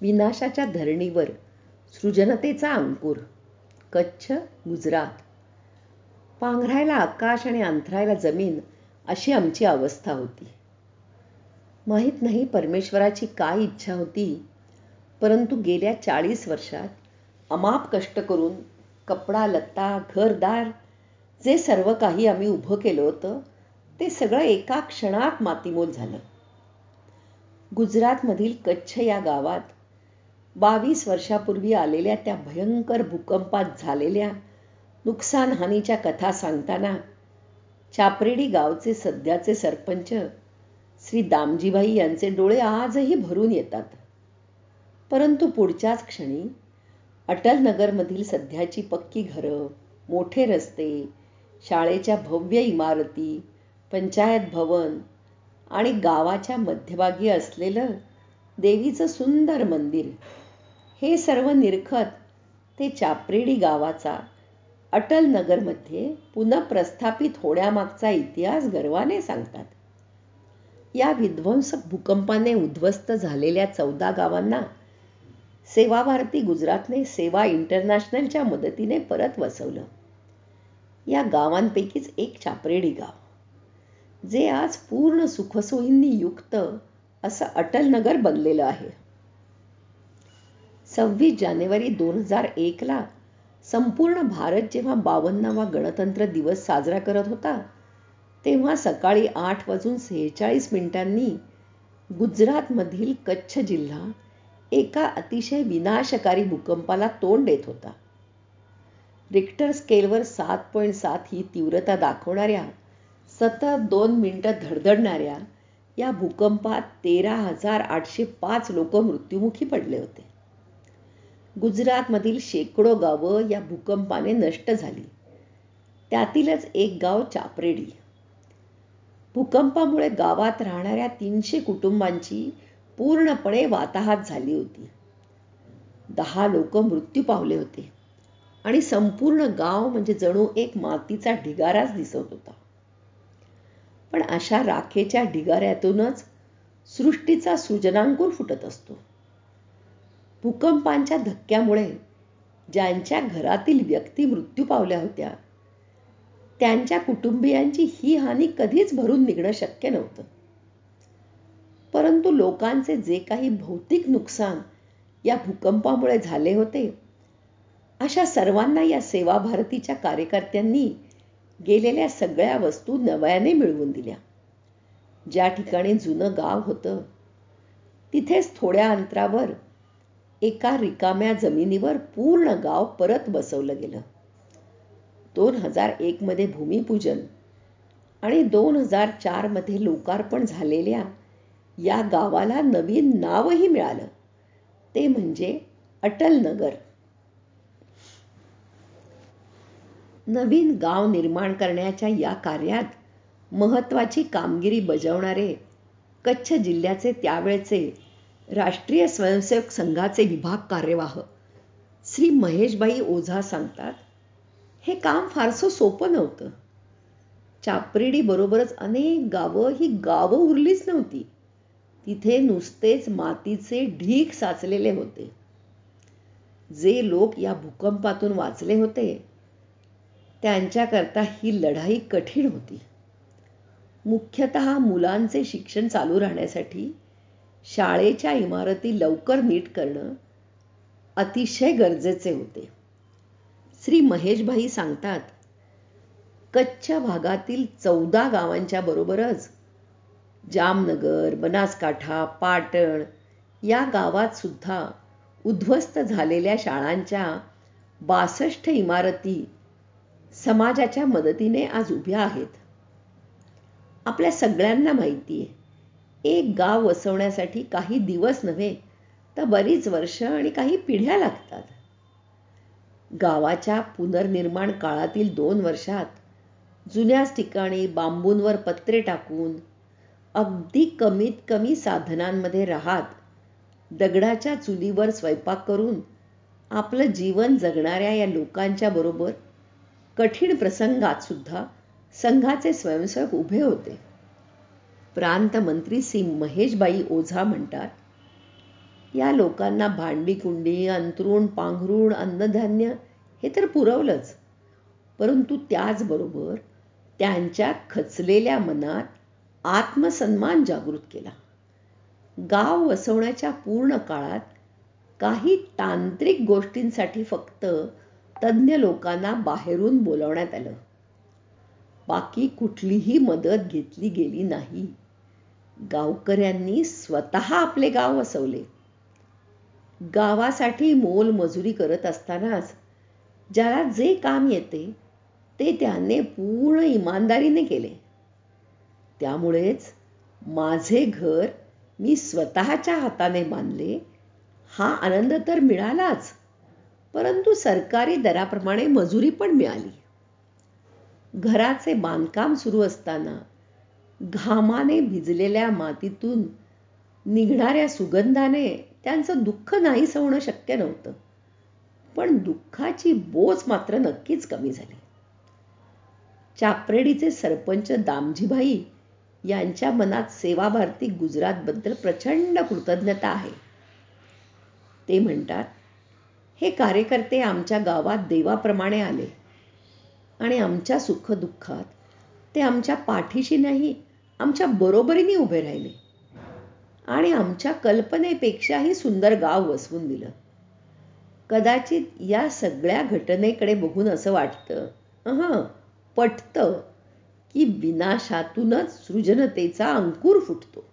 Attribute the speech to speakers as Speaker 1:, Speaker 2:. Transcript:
Speaker 1: विनाशाच्या धरणीवर सृजनतेचा अंकुर. कच्छ गुजरात. पांघरायला आकाश आणि अंथरायला जमीन अशी आमची अवस्था होती. माहीत नाही परमेश्वराची काय इच्छा होती परंतु गेल्या चाळीस वर्षात अमाप कष्ट करून कपडा लत्ता घरदार जे सर्व काही आम्ही उभं केलं होतं ते सगळं एका क्षणात मातीमोल झालं. गुजरातमधील कच्छ या गावात बावीस वर्षापूर्वी आलेल्या त्या भयंकर भूकंपात झालेल्या नुकसानहानीच्या कथा सांगताना चापरेडी गावचे सध्याचे सरपंच श्री दामजीबाई यांचे डोळे आजही भरून येतात. परंतु पुढच्याच क्षणी अटलनगरमधील सध्याची पक्की घरं मोठे रस्ते शाळेच्या भव्य इमारती पंचायत भवन आणि गावाच्या मध्यभागी असलेलं देवीचं सुंदर मंदिर हे सर्व निरखत ते चापरेडी गावाचा अटल नगरमध्ये पुनःप्रस्थापित होण्यामागचा इतिहास गर्वाने सांगतात. या विध्वंसक भूकंपाने उद्ध्वस्त झालेल्या चौदा गावांना सेवा भारती गुजरातने सेवा इंटरनॅशनलच्या मदतीने परत वसवलं. या गावांपैकीच एक चापरेडी गाव जे आज पूर्ण सुखसोयींनी युक्त असं अटल नगर बनलेलं आहे. सव्वीस जानेवारी दोन हजार एकला संपूर्ण भारत जेव्हा बावन्नावा गणतंत्र दिवस साजरा करत होता तेव्हा सकाळी आठ वाजून सेहेचाळीस मिनिटांनी गुजरातमधील कच्छ जिल्हा एका अतिशय विनाशकारी भूकंपाला तोंड देत होता. रिक्टर स्केलवर सात पॉईंट सात ही तीव्रता दाखवणाऱ्या सतत दोन मिनिटं धडधडणाऱ्या या भूकंपात तेरा हजार आठशे पाच लोक मृत्युमुखी पडले होते. गुजरातमधील शेकडो गावं या भूकंपाने नष्ट झाली. त्यातीलच एक गाव चापरेडी. भूकंपामुळे गावात राहणाऱ्या तीनशे कुटुंबांची पूर्णपणे वाताहात झाली होती. दहा लोक मृत्यू पावले होते. आणि संपूर्ण गाव म्हणजे जणू एक मातीचा ढिगाराच दिसत होता. पण अशा राखेच्या ढिगाऱ्यातूनच सृष्टीचा सृजनांकुर फुटत असतो. भूकंपांच्या धक्क्यामुळे ज्यांच्या घरातील व्यक्ती मृत्यू पावल्या होत्या त्यांच्या कुटुंबियांची ही हानी कधीच भरून निघणं शक्य नव्हतं. परंतु लोकांचे जे काही भौतिक नुकसान या भूकंपामुळे झाले होते अशा सर्वांना या सेवा भारतीच्या कार्यकर्त्यांनी गेलेल्या सगळ्या वस्तू नव्याने मिळवून दिल्या. ज्या ठिकाणी जुनं गाव होतं तिथेच थोड्या अंतरावर एका रिकाम्या जमिनीवर पूर्ण गाव परत बसवलं गेलं. दोन हजार एकमध्ये भूमिपूजन आणि दोन हजार चारमध्ये लोकार्पण झालेल्या या गावाला नवीन नावही मिळालं. ते म्हणजे अटलनगर नवीन गाव निर्माण करण्याच्या या कार्यात महत्वाची कामगिरी बजावणारे कच्छ जिल्ह्याचे त्यावेळचे राष्ट्रीय स्वयंसेवक संघाचे विभाग कार्यवाह. श्री महेशबाई ओझा सांगतात हे काम फारसं सोपं नव्हतं. चापरेडी बरोबरच अनेक गावं ही गावं उरलीच नव्हती. तिथे नुसतेच मातीचे ढीक साचलेले होते. जे लोक या भूकंपातून वाचले होते त्यांच्याकरता ही लढाई कठीण होती. मुख्यतः मुलांचे शिक्षण चालू राहण्यासाठी शाळेच्या इमारती लवकर नीट करणं अतिशय गरजेचे होते. श्री महेशभाई सांगतात कच्छ भागातील चौदा गावांच्या बरोबरच जामनगर बनासकाठा पाटण या गावात सुद्धा उद्ध्वस्त झालेल्या शाळांच्या बासष्ट इमारती समाजाच्या मदतीने आज उभ्या आहेत. आपल्या सगळ्यांना माहिती आहे एक गाव वसवण्यासाठी काही दिवस नव्हे तर बरीच वर्ष आणि काही पिढ्या लागतात. गावाच्या पुनर्निर्माण काळातील दोन वर्षात जुन्याच ठिकाणी बांबूंवर पत्रे टाकून अगदी कमीत कमी साधनांमध्ये राहत दगडाच्या चुलीवर स्वयंपाक करून आपलं जीवन जगणाऱ्या या लोकांच्या बरोबर कठीण प्रसंगात सुद्धा संघाचे स्वयंसेवक उभे होते. प्रांतमंत्री सी श्री महेशबाई ओझा म्हणतात या लोकांना भांडी कुंडी अंथरूण पांघरूण अन्नधान्य हे तर पुरवलंच. परंतु त्याचबरोबर त्यांच्या खचलेल्या मनात आत्मसन्मान जागृत केला. गाव वसवण्याच्या पूर्ण काळात काही तांत्रिक गोष्टींसाठी फक्त तज्ज्ञ लोकांना बाहेरून बोलावण्यात आलं. बाकी कुठलीही मदत घेतली गेली नाही. गावकऱ्यांनी स्वतः आपले गाव वसवले. गावासाठी मोल मजुरी करत असतानाच ज्याला जे काम येते ते त्याने पूर्ण इमानदारीने केले. त्यामुळेच माझे घर मी स्वतःच्या हाताने बांधले हा आनंद तर मिळालाच परंतु सरकारी दराप्रमाणे मजुरी पण मिळाली. घराचे बांधकाम सुरू असताना घामाने भिजलेल्या मातीतून निघणाऱ्या सुगंधाने त्यांचं दुःख नाही होणं शक्य नव्हतं. पण दुःखाची बोच मात्र नक्कीच कमी झाली. चापरेडीचे सरपंच दामजीभाई यांच्या मनात सेवा भारती गुजरातबद्दल प्रचंड कृतज्ञता आहे. ते म्हणतात हे कार्यकर्ते आमच्या गावात देवाप्रमाणे आले आणि आमच्या सुखदुःखात ते आमच्या पाठीशी नाही आमच्या बरोबरीने उभे राहिले. आणि आमच्या कल्पनेपेक्षाही सुंदर गाव वसवून दिलं. कदाचित या सगळ्या घटनेकडे बघून असं वाटतं अहं पटतं की विनाशातूनच सृजनतेचा अंकुर फुटतो.